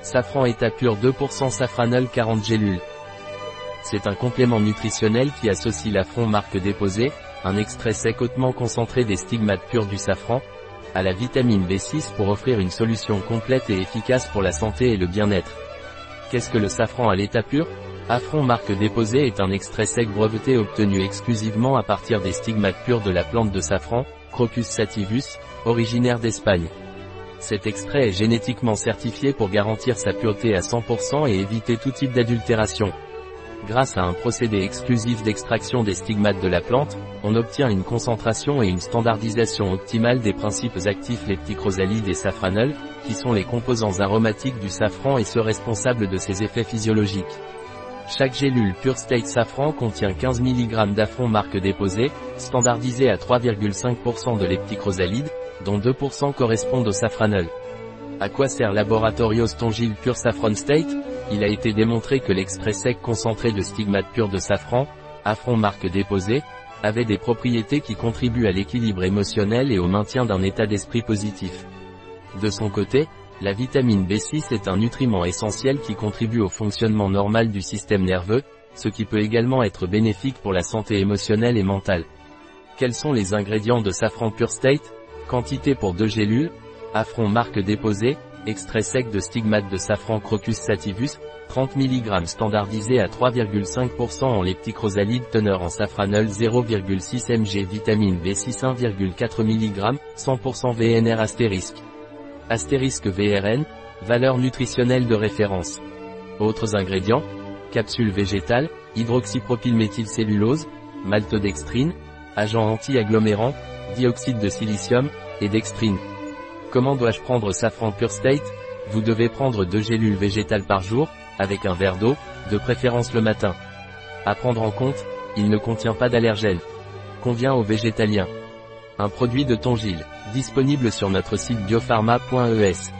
Safran état pur 2% safranol 40 gélules. C'est un complément nutritionnel qui associe l'affront marque déposée, un extrait sec hautement concentré des stigmates purs du safran, à la vitamine B6 pour offrir une solution complète et efficace pour la santé et le bien-être. Qu'est-ce que le safran à l'état pur? Affront marque déposée est un extrait sec breveté obtenu exclusivement à partir des stigmates purs de la plante de safran, Crocus sativus, originaire d'Espagne. Cet extrait est génétiquement certifié pour garantir sa pureté à 100% et éviter tout type d'adultération. Grâce à un procédé exclusif d'extraction des stigmates de la plante, on obtient une concentration et une standardisation optimale des principes actifs lepticrosalides et safranol, qui sont les composants aromatiques du safran et ceux responsables de ses effets physiologiques. Chaque gélule Pure State Safran contient 15 mg d'affront marque déposée, standardisé à 3,5% de lepticrosalides, dont 2% correspondent au safranol. À quoi sert Laboratorios Tongil Pure Saffron State? Il a été démontré que l'extrait sec concentré de stigmates purs de safran, affront marque déposée, avait des propriétés qui contribuent à l'équilibre émotionnel et au maintien d'un état d'esprit positif. De son côté, la vitamine B6 est un nutriment essentiel qui contribue au fonctionnement normal du système nerveux, ce qui peut également être bénéfique pour la santé émotionnelle et mentale. Quels sont les ingrédients de Safran Pure State? Quantité pour 2 gélules, affront marque déposée, extrait sec de stigmate de safran Crocus sativus, 30 mg standardisé à 3,5% en lepticrosalide teneur en safranol 0,6 mg vitamine B6 1,4 mg, 100% VNR astérisque. Astérisque VRN, valeur nutritionnelle de référence. Autres ingrédients, capsule végétale, hydroxypropylméthylcellulose, maltodextrine, agent anti-agglomérant, dioxyde de silicium, et dextrine. Comment dois-je prendre Safran Pure State Vous devez prendre deux gélules végétales par jour, avec un verre d'eau, de préférence le matin. À prendre en compte, il ne contient pas d'allergènes. Convient aux végétaliens. Un produit de Tongil, disponible sur notre site biopharma.es.